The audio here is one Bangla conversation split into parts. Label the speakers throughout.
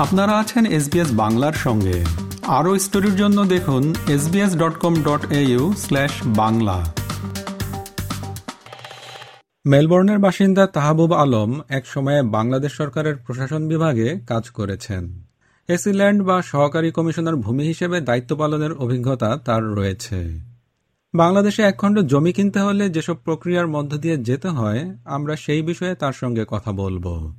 Speaker 1: আপনারা আছেন এসবিএস বাংলার সঙ্গে। আরও স্টোরির জন্য দেখুন SBS dot com dot au slash Bangla. মেলবোর্নের বাসিন্দা তাহাবুব আলম এক সময়ে বাংলাদেশ সরকারের প্রশাসন বিভাগে কাজ করেছেন। এসিল্যান্ড বা সহকারী কমিশনার ভূমি হিসেবে দায়িত্ব পালনের অভিজ্ঞতা তার রয়েছে। বাংলাদেশে একখণ্ড জমি কিনতে হলে যেসব প্রক্রিয়ার মধ্য দিয়ে যেতে হয়, আমরা সেই বিষয়ে তার সঙ্গে কথা বলব।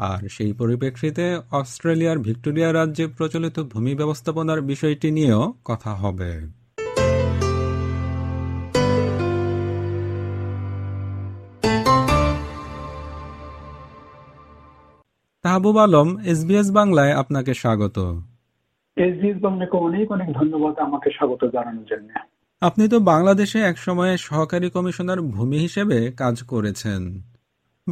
Speaker 1: আর সেই পরিপ্রেক্ষিতে অস্ট্রেলিয়ার ভিক্টোরিয়া রাজ্যে প্রচলিত ভূমি ব্যবস্থাপনার বিষয়টি নিয়েও কথা হবে। তাহবুব আলম এসবিএস বাংলায় আপনাকে স্বাগত।
Speaker 2: এসবিএস বাংলাকে অনেক অনেক ধন্যবাদ আমাকে স্বাগত জানানোর জন্য।
Speaker 1: আপনি তো বাংলাদেশে এক একসময়ে সহকারী কমিশনার ভূমি হিসেবে কাজ করেছেন।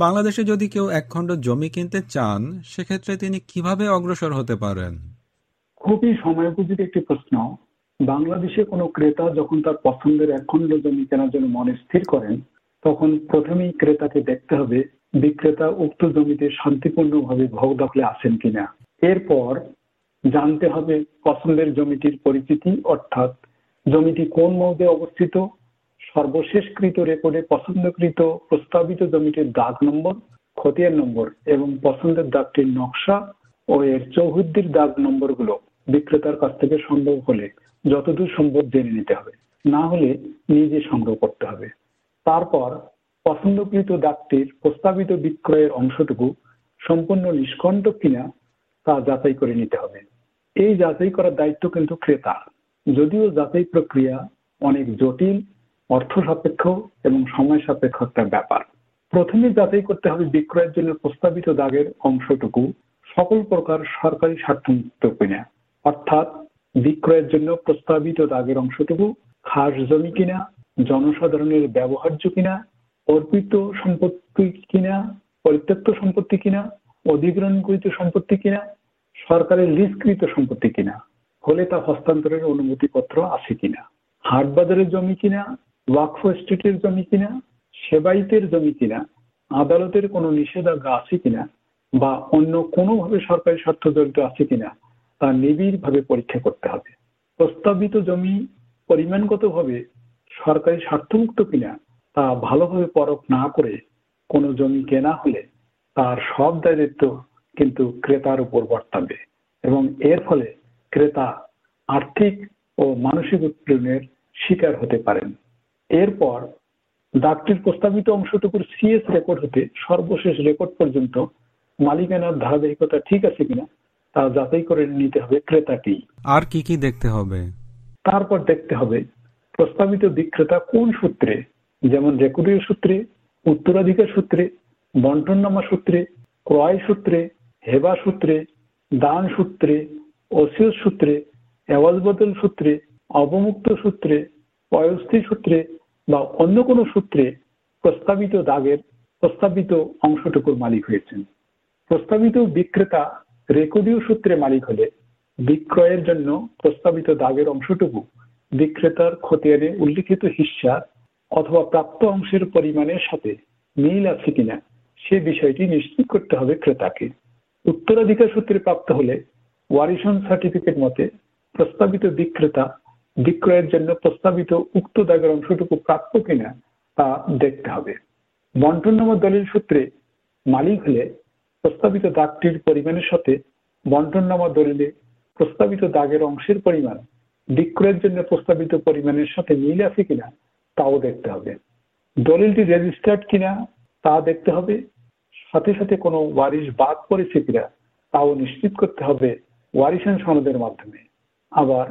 Speaker 1: বাংলাদেশে যদি কেউ একখণ্ড জমি কিনতে চান, সেক্ষেত্রে তিনি কীভাবে অগ্রসর হতে পারেন?
Speaker 2: খুবই সময়োপযোগী একটি প্রশ্ন। বাংলাদেশে কোনো ক্রেতা যখন তার পছন্দের একখণ্ড জমি কেনার জন্য মনে স্থির করেন, তখন প্রথমেই ক্রেতাকে দেখতে হবে, বিক্রেতা উক্ত জমিতে শান্তিপূর্ণভাবে ভোগ দখলে আসেন কিনা। এরপর জানতে হবে পছন্দের জমিটির পরিচিতি, অর্থাৎ জমিটি কোন মৌদে অবস্থিত সর্বশেষকৃত রেকর্ডে পছন্দকৃত প্রস্তাবিত জমিটির দাগ নম্বর, খতিয়ান নম্বর এবং পছন্দের দাগটির নকশা ও এর চৌহদ্দির দাগ নম্বরগুলো বিক্রেতার কাছ থেকে সম্ভব হলে যতদূর সম্ভব জেনে নিতে হবে। না হলে নিজে সংগ্রহ করতে হবে। তারপর পছন্দকৃত দাগটির প্রস্তাবিত বিক্রয়ের অংশটুকু সম্পূর্ণ নিষ্কণ্ঠ কিনা তা যাচাই করে নিতে হবে। এই যাচাই করার দায়িত্ব কিন্তু ক্রেতা যদিও যাচাই প্রক্রিয়া অনেক জটিল অর্থ সাপেক্ষ এবং সময় সাপেক্ষ একটা ব্যাপার। প্রথমে যাচাই করতে হবে বিক্রয়ের জন্য প্রস্তাবিত দাগের অংশটুকু সকল প্রকার সরকারি স্বার্থমুক্ত কিনা। অর্থাৎ বিক্রয়ের জন্য প্রস্তাবিত দাগের অংশটুকু খাস জমি কিনা, জনসাধারণের ব্যবহার্য কিনা, অর্পিত সম্পত্তি কিনা, পরিত্যক্ত সম্পত্তি কিনা, অধিগ্রহণকৃত সম্পত্তি কিনা, সরকারের লিজকৃত সম্পত্তি কিনা, হলে তা হস্তান্তরের অনুমতিপত্র আছে কিনা হাট বাজারের জমি কিনা ওয়াকফ স্টেটের জমি কিনা সেবাইতের জমি কিনা, আদালতের কোনো নিষেধাজ্ঞা আছে কিনা, বা অন্য কোনোভাবে সরকারি স্বার্থ জড়িত আছে কিনা, তা নিবিড় ভাবে পরীক্ষা করতে হবে। প্রস্তাবিত জমি পরিমাণগতভাবে সরকারি স্বার্থমুক্ত কিনা, তা ভালোভাবে পরখ না করে কোনো জমি কেনা হলে তার সব দায়িত্ব কিন্তু ক্রেতার উপর বর্তাবে এবং এর ফলে ক্রেতা আর্থিক ও মানসিক উৎপীড়নের শিকার হতে পারেন। এরপর দাগটির প্রস্তাবিত অংশটুকুর সিএস রেকর্ড হতে সর্বশেষ রেকর্ড পর্যন্ত মালিকানার ধারাবাহিকতা ঠিক আছে কিনা তা যাচাই করে নিতে হবে ক্রেতাটি।
Speaker 1: আর কি কি দেখতে হবে?
Speaker 2: তারপর দেখতে হবে প্রস্তাবিত বিক্রেতা কোন সূত্রে যেমন রেকর্ডীয় সূত্রে উত্তরাধিকার সূত্রে বন্টননামা সূত্রে ক্রয় সূত্রে হেবা সূত্রে দান সূত্রে অসিয়স সূত্রে এওয়াজ বদল সূত্রে অবমুক্ত সূত্রে অস্থির সূত্রে বা অন্য কোনো সূত্রে প্রস্তাবিত দাগের প্রস্তাবিত অংশটুকুর মালিক হয়েছেন। প্রস্তাবিত বিক্রেতা রেকর্ডীয় সূত্রে মালিক হলে বিক্রয়ের জন্য প্রস্তাবিত দাগের অংশটুকু বিক্রেতার খতিয়ানে উল্লিখিত হিস্সার অথবা প্রাপ্ত অংশের পরিমাণের সাথে মিল আছে কিনা সে বিষয়টি নিশ্চিত করতে হবে ক্রেতাকে। উত্তরাধিকার সূত্রে প্রাপ্ত হলে ওয়ারিশন সার্টিফিকেট মতে প্রস্তাবিত বিক্রেতা বিক্রয়ের জন্য প্রস্তাবিত উক্ত দাগের অংশটুকু প্রাপ্য কিনা তা দেখতে হবে। বন্টননামা দলিল সূত্রে মালিক হলে প্রস্তাবিত দাগটির পরিমাণের সাথে বন্টননামা দলিলে প্রস্তাবিত দাগের অংশের পরিমাণ বিক্রয়ের জন্য প্রস্তাবিত পরিমাণের সাথে মিল আছে কিনা তাও দেখতে হবে। দলিলটি রেজিস্টার্ড কিনা তা দেখতে হবে। সাথে সাথে কোনো ওয়ারিশ বাদ পড়েছে কিনা তাও নিশ্চিত করতে হবে ওয়ারিশান সনদের মাধ্যমে। আবার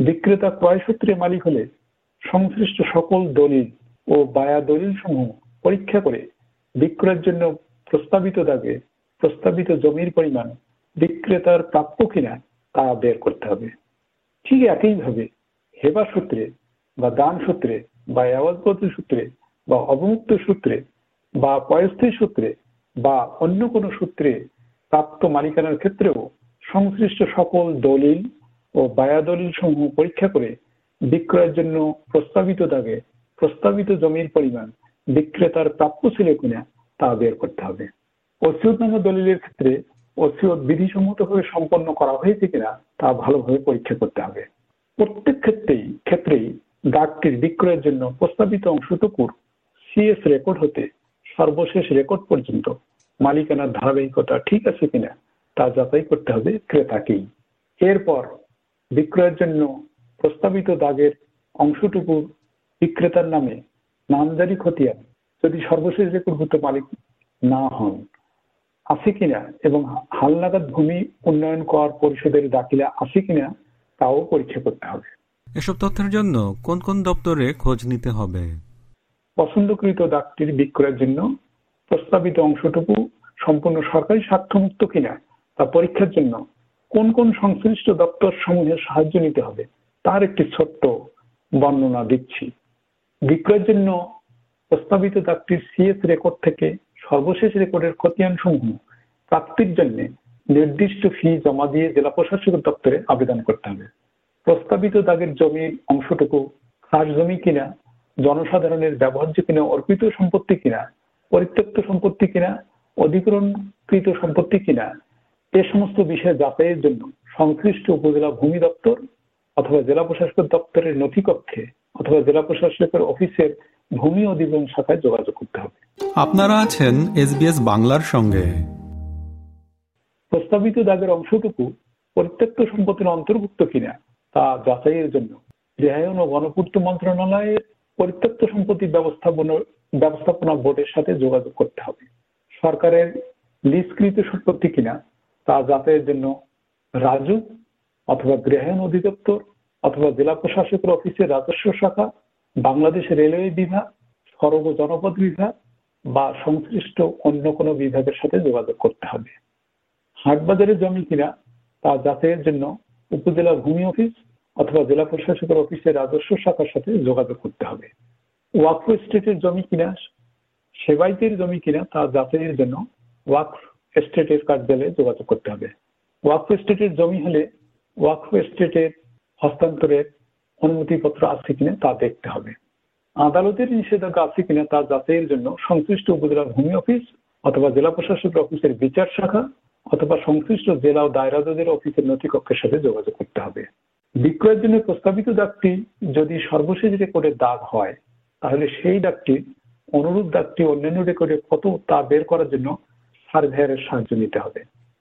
Speaker 2: বিক্রেতা ক্রয় সূত্রে মালিক হলে সংশ্লিষ্ট সকল দলিল ও বায়া দলিল সমূহ পরীক্ষা করে বিক্রয়ের জন্য প্রস্তাবিত দাগে প্রস্তাবিত জমির পরিমাণ বিক্রেতার প্রাপ্য কিনা তা বের করতে হবে। ঠিক একইভাবে হেবা সূত্রে বা দান সূত্রে বা আওয়াজবদ্ধ সূত্রে বা অবমুক্ত সূত্রে বা পয়স্থির সূত্রে বা অন্য কোনো সূত্রে প্রাপ্ত মালিকানার ক্ষেত্রেও সংশ্লিষ্ট সকল দলিল ও বায়া দলিল সমূহ পরীক্ষা করে বিক্রয়ের জন্য প্রস্তাবিত দাগে প্রস্তাবিত জমির পরিমাণ বিক্রেতার প্রাপ্য ছিল কিনা তা বের করতে হবে। অসিয়তনামা দলিলের ক্ষেত্রে ওসিওত বিধিসম্মতভাবে সম্পন্ন করা হয়েছে কিনা তা ভালোভাবে পরীক্ষা করতে হবে। প্রত্যেক ক্ষেত্রেই ক্ষেত্রেই দাগটির বিক্রয়ের জন্য প্রস্তাবিত অংশটুকুর সিএস রেকর্ড হতে সর্বশেষ রেকর্ড পর্যন্ত মালিকানার ধারাবাহিকতা ঠিক আছে কিনা তা যাচাই করতে হবে ক্রেতাকেই। এরপর বিক্রয়ের জন্য প্রস্তাবিত দাগের অংশটুকু বিক্রেতার নামে নামজারি খতিয়ান যদি সর্বশেষ রেকর্ডভুক্ত মালিক না হন আছে কিনা এবং হালনাগাদ ভূমি উন্নয়ন কর পরিষদের দাখিলা আছে কিনা তাও পরীক্ষা করতে হবে।
Speaker 1: এসব তথ্যের জন্য কোন কোন দপ্তরে খোঁজ নিতে হবে?
Speaker 2: পছন্দকৃত দাগটির বিক্রয়ের জন্য প্রস্তাবিত অংশটুকু সম্পূর্ণ সরকারি স্বার্থমুক্ত কিনা তা পরীক্ষার জন্য কোন কোন সংশ্লিষ্ট দপ্তর সমূহের সাহায্য নিতে হবে, তার একটি ছোট্ট বর্ণনা দিচ্ছি। বিক্রয়ের জন্য প্রস্তাবিত দাগটির সিএস রেকর্ড থেকে সর্বশেষ রেকর্ডের খতিয়ান সমূহ প্রাপ্তির জন্য নির্দিষ্ট ফি জমা দিয়ে জেলা প্রশাসক দপ্তরে আবেদন করতে হবে। প্রস্তাবিত দাগের জমির অংশটুকু খাস জমি কিনা, জনসাধারণের ব্যবহার্য কিনা, অর্পিত সম্পত্তি কিনা, পরিত্যক্ত সম্পত্তি কিনা অধিগ্রহণকৃত সম্পত্তি কিনা এ সমস্ত বিষয় যাচাইয়ের জন্য সংশ্লিষ্ট উপজেলা ভূমি দপ্তর অথবা জেলা প্রশাসক দপ্তরের নথিকক্ষে অথবা জেলা প্রশাসকের অফিসের ভূমি অধিগ্রহণ শাখায় যোগাযোগ করতে হবে।
Speaker 1: আপনারা আছেন এসবিএস বাংলার সঙ্গে।
Speaker 2: প্রস্তাবিত দাগের অংশটুকু পরিত্যক্ত সম্পত্তির অন্তর্ভুক্ত কিনা তা যাচাইয়ের জন্য রেহায়ন ও গণপূর্ত মন্ত্রণালয়ের পরিত্যক্ত সম্পত্তি ব্যবস্থাপনা ব্যবস্থাপনা বোর্ডের সাথে যোগাযোগ করতে হবে। সরকারের লিজকৃত সম্পত্তি কিনা তা যাচাইয়ের জন্য রাজু অথবা গৃহায়ন অধিদপ্তর অথবা জেলা প্রশাসকের অফিসের রাজস্ব শাখা, বাংলাদেশ রেলওয়ে বিভাগ সড়ক ও জনপদ বিভাগ বা সংশ্লিষ্ট অন্য কোনো বিভাগের সাথে যোগাযোগ করতে হবে। হাটবাজারে জমি কিনা তা যাচাইয়ের জন্য উপজেলা ভূমি অফিস অথবা জেলা প্রশাসকের অফিসের রাজস্ব শাখার সাথে যোগাযোগ করতে হবে। ওয়াকফ স্টেটের জমি কিনা সেবাইতের জমি কিনা তা যাচাইয়ের জন্য ওয়াকফ স্টেটের কার্যালয়ে যোগাযোগ করতে হবে। ওয়াকফ স্টেটের জমি হলে ওয়াকফ স্টেটের হস্তান্তরের অনুমতিপত্র আছে কিনা তা দেখতে হবে। আদালতের নিষেধাজ্ঞা আছে কিনা তা যাচাইয়ের জন্য সংশ্লিষ্ট উপজেলা ভূমি অফিস অথবা জেলা প্রশাসকের অফিসের বিচার শাখা অথবা সংশ্লিষ্ট জেলা ও দায়রা জজের অফিসের নথিকক্ষের সাথে যোগাযোগ করতে হবে। বিক্রয়ের জন্য প্রস্তাবিত দাগটি যদি সর্বশেষ রেকর্ডের দাগ হয়, তাহলে সেই দাগটি অনুরূপ দাগটি অন্যান্য রেকর্ডে কত তা বের করার জন্য সার্ভেয়ারের সাহায্য নিতে হবে।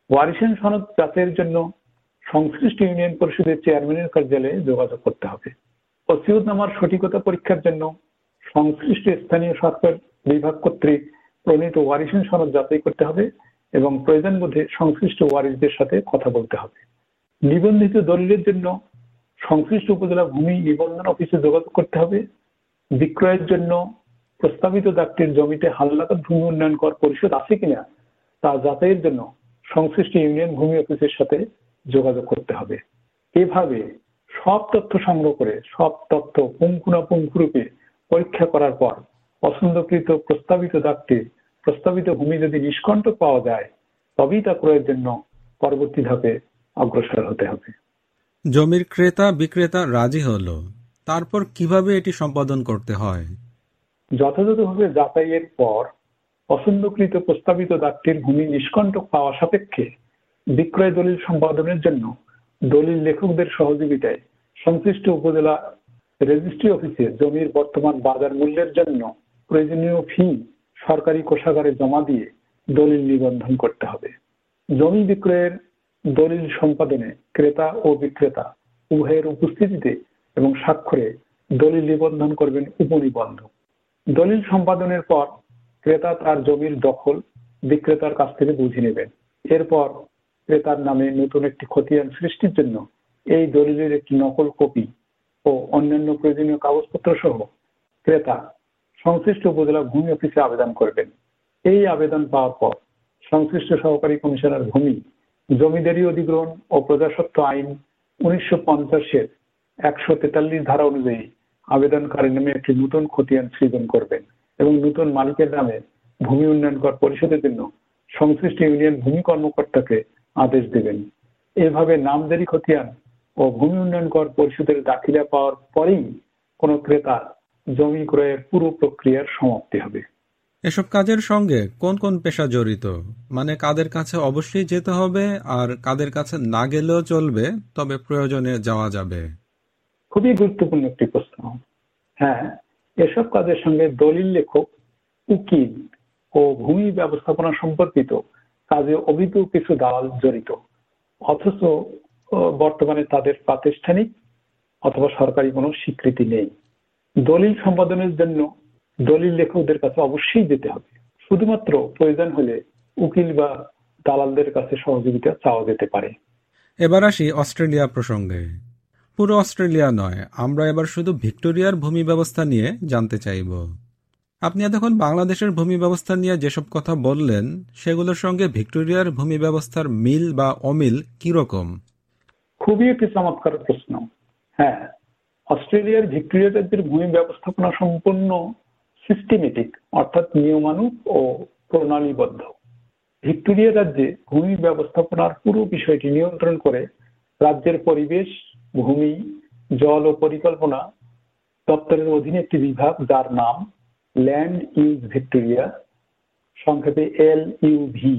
Speaker 2: ওয়ারিশন সনদ যাচাইয়ের জন্য সংশ্লিষ্ট ইউনিয়ন পরিষদের চেয়ারম্যানের কার্যালয়ে যোগাযোগ করতে হবে। নামার সঠিকতা পরীক্ষার জন্য সংশ্লিষ্ট স্থানীয় সরকার বিভাগ কর্তৃক প্রণীত ওয়ারিশন সনদ যাচাই করতে হবে এবং প্রয়োজন বোধে সংশ্লিষ্ট ওয়ারিশদের সাথে কথা বলতে হবে। নিবন্ধিত দলিলের জন্য সংশ্লিষ্ট উপজেলা ভূমি নিবন্ধন অফিসে যোগাযোগ করতে হবে। বিক্রয়ের জন্য প্রস্তাবিত দাগটির জমিতে হালনাগাদ ভূমি উন্নয়ন কর পরিষদ আছে কিনা তা যাচাইয়ের জন্য সংশ্লিষ্ট ইউনিয়ন ভূমি অফিসের সাথে যোগাযোগ করতে হবে। এভাবে সব তথ্য সংগ্রহ করে সব তথ্য পুঙ্খানুপুঙ্খ রূপে পরীক্ষা করার পর পছন্দকৃত প্রস্তাবিত দাগটির প্রস্তাবিত ভূমি যদি নিষ্কণ্ঠ পাওয়া যায় তবেই তা ক্রয়ের জন্য পরবর্তী ধাপে অগ্রসর হতে হবে।
Speaker 1: জমির ক্রেতা বিক্রেতা রাজি হলো। তারপর কীভাবে এটি সম্পাদন করতে হয়?
Speaker 2: যথাযথভাবে যাচাইয়ের পর পছন্দকৃত প্রস্তাবিত দাগটির ভূমি নিষ্কণ্টক পাওয়া সাপেক্ষে বিক্রয় দলিল সম্পাদনের জন্য দলিল লেখকদের সহযোগিতায় সংশ্লিষ্ট উপজেলা রেজিস্ট্রি অফিসে জমির বর্তমান বাজার মূল্যের জন্য প্রয়োজনীয় ফি সরকারি কোষাগারে জমা দিয়ে দলিল নিবন্ধন করতে হবে। জমি বিক্রয়ের দলিল সম্পাদনে ক্রেতা ও বিক্রেতা উভয়ের উপস্থিতিতে এবং স্বাক্ষরে দলিল নিবন্ধন করবেন উপনিবন্ধক। দলিল সম্পাদনের পর ক্রেতা তার জমির দখল বিক্রেতার কাছ থেকে বুঝে নেবেন। এরপর ক্রেতার নামে নতুন একটি খতিয়ান সৃষ্টির জন্য এই দলিলের একটি নকল কপি ও অন্যান্য প্রয়োজনীয় কাগজপত্র সহ ক্রেতা সংশ্লিষ্ট উপজেলা ভূমি অফিসে আবেদন করবেন। এই আবেদন পাওয়ার পর সংশ্লিষ্ট সহকারী কমিশনার ভূমি, জমিদারি অধিগ্রহণ ও প্রজাসত্ব আইন উনিশশো পঞ্চাশের একশো তেতাল্লিশ ধারা অনুযায়ী আবেদনকারী নামে একটি নতুন খতিয়ান সৃজন করবেন। এবং নতুন মালিকের নামে ভূমি উন্নয়ন কর পরিষদের জন্য সংশ্লিষ্ট ইউনিয়ন ভূমি কর্মকর্তাকে আদেশ দেবেন। এভাবে নামজারি খতিয়ান ও ভূমি উন্নয়ন কর পরিষদের দাখিলা পাওয়ার পরেই কোনো ক্রেতা জমি ক্রয়ের পুরো প্রক্রিয়ার সমাপ্তি হবে।
Speaker 1: এসব কাজের সঙ্গে কোন কোন পেশা জড়িত? মানে কাদের কাছে অবশ্যই যেতে হবে আর কাদের কাছে না গেলেও চলবে তবে প্রয়োজনে যাওয়া যাবে?
Speaker 2: খুবই গুরুত্বপূর্ণ একটি প্রশ্ন। হ্যাঁ এসব কাজের সঙ্গে দলিল লেখক, উকিল ও ভূমি ব্যবস্থাপনা সম্পর্কিত কাজে অভিজ্ঞ কিছু দালাল জড়িত। অথচ বর্তমানে তাদের প্রাতিষ্ঠানিক অথবা সরকারি কোনো স্বীকৃতি নেই। দলিল সম্পাদনের জন্য দলিল লেখকদের কাছে অবশ্যই যেতে হবে। শুধুমাত্র প্রয়োজন হলে উকিল বা দালালদের কাছে সহযোগিতা চাওয়া যেতে পারে।
Speaker 1: এবার আসি অস্ট্রেলিয়া প্রসঙ্গে। পুরো অস্ট্রেলিয়া নয়, আমরা এবার শুধু ভিক্টোরিয়ার ভূমি ব্যবস্থা নিয়ে জানতে চাইব। আপনি এতক্ষণ বাংলাদেশের ভূমি ব্যবস্থা নিয়ে যেসব কথা বললেন, সেগুলোর সঙ্গে ভিক্টোরিয়ার ভূমি ব্যবস্থার মিল বা অমিল কীরকম
Speaker 2: খুবই একটি চমৎকার প্রশ্ন। হ্যাঁ অস্ট্রেলিয়ার ভিক্টোরিয়া রাজ্যের ভূমি ব্যবস্থাপনা সম্পূর্ণ সিস্টেমেটিক অর্থাৎ নিয়মানুক ও প্রণালীবদ্ধ। ভিক্টোরিয়া রাজ্যে ভূমি ব্যবস্থাপনার পুরো বিষয়টি নিয়ন্ত্রণ করে রাজ্যের পরিবেশ ভূমি, জল ও পরিকল্পনা দপ্তরের অধীনে একটি বিভাগ যার নাম ল্যান্ড ইউজ ভিক্টোরিয়া সংক্ষেপে এল ইউভি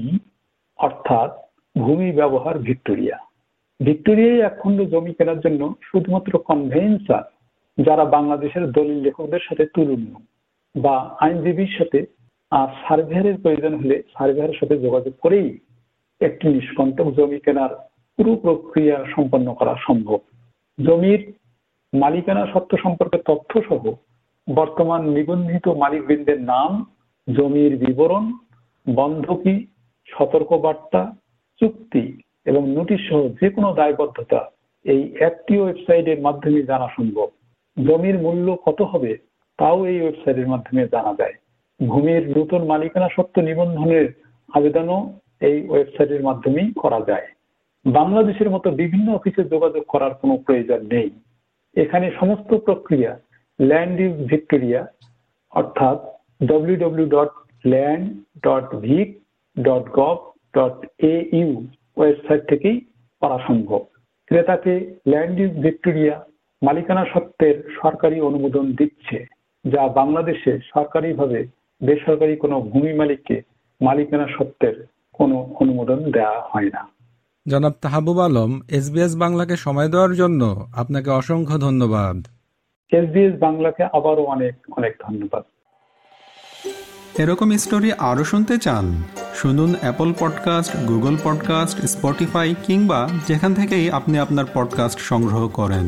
Speaker 2: অর্থাৎ ভূমি ব্যবহার ভিক্টোরিয়া। ভিক্টোরিয়ায় একখণ্ড জমি কেনার জন্য শুধুমাত্র কনভেন্সার যারা বাংলাদেশের দলিল লেখকদের সাথে তুলনীয় বা আইনজীবীর সাথে আর সার্ভেয়ারের প্রয়োজন হলে সার্ভেয়ারের সাথে যোগাযোগ করেই একটি নিষ্কণ্টক জমি কেনার পুরো প্রক্রিয়া সম্পন্ন করা সম্ভব। জমির মালিকানা সত্ত্ব সম্পর্কে তথ্য সহ বর্তমান নিবন্ধিত মালিকবৃন্দের নাম, জমির বিবরণ, বন্ধকি সতর্ক বার্তা চুক্তি এবং নোটিশ সহ যে কোনো দায়বদ্ধতা এই একটি ওয়েবসাইটের মাধ্যমে জানা সম্ভব। জমির মূল্য কত হবে তাও এই ওয়েবসাইটের মাধ্যমে জানা যায়। ভূমির নতুন মালিকানা সত্ত্ব নিবন্ধনের আবেদনও এই ওয়েবসাইটের মাধ্যমেই করা যায়। বাংলাদেশের মতো বিভিন্ন অফিসে যোগাযোগ করার কোনো প্রয়োজন নেই। এখানে সমস্ত প্রক্রিয়া ল্যান্ড ইউজ ভিক্টোরিয়া অর্থাৎ WW dot land dot vic dot gov dot a u website থেকেই করা সম্ভব। ক্রেতাকে ল্যান্ড ইউজ ভিক্টোরিয়া মালিকানা সত্ত্বের সরকারি অনুমোদন দিচ্ছে, যা বাংলাদেশে সরকারিভাবে বেসরকারি কোনো ভূমি মালিককে মালিকানা সত্ত্বের কোনো অনুমোদন দেওয়া হয় না।
Speaker 1: জনাব তাহাবুব আলম এসবিএস বাংলাকে সময় দেওয়ার জন্য আপনাকে অসংখ্য ধন্যবাদ।
Speaker 2: এসবিএস বাংলাকে আবারও অনেক অনেক ধন্যবাদ।
Speaker 1: এরকম স্টোরি আরও শুনতে চান শুনুন Apple podcast Google podcast Spotify কিংবা যেখান থেকেই আপনি আপনার পডকাস্ট সংগ্রহ করেন।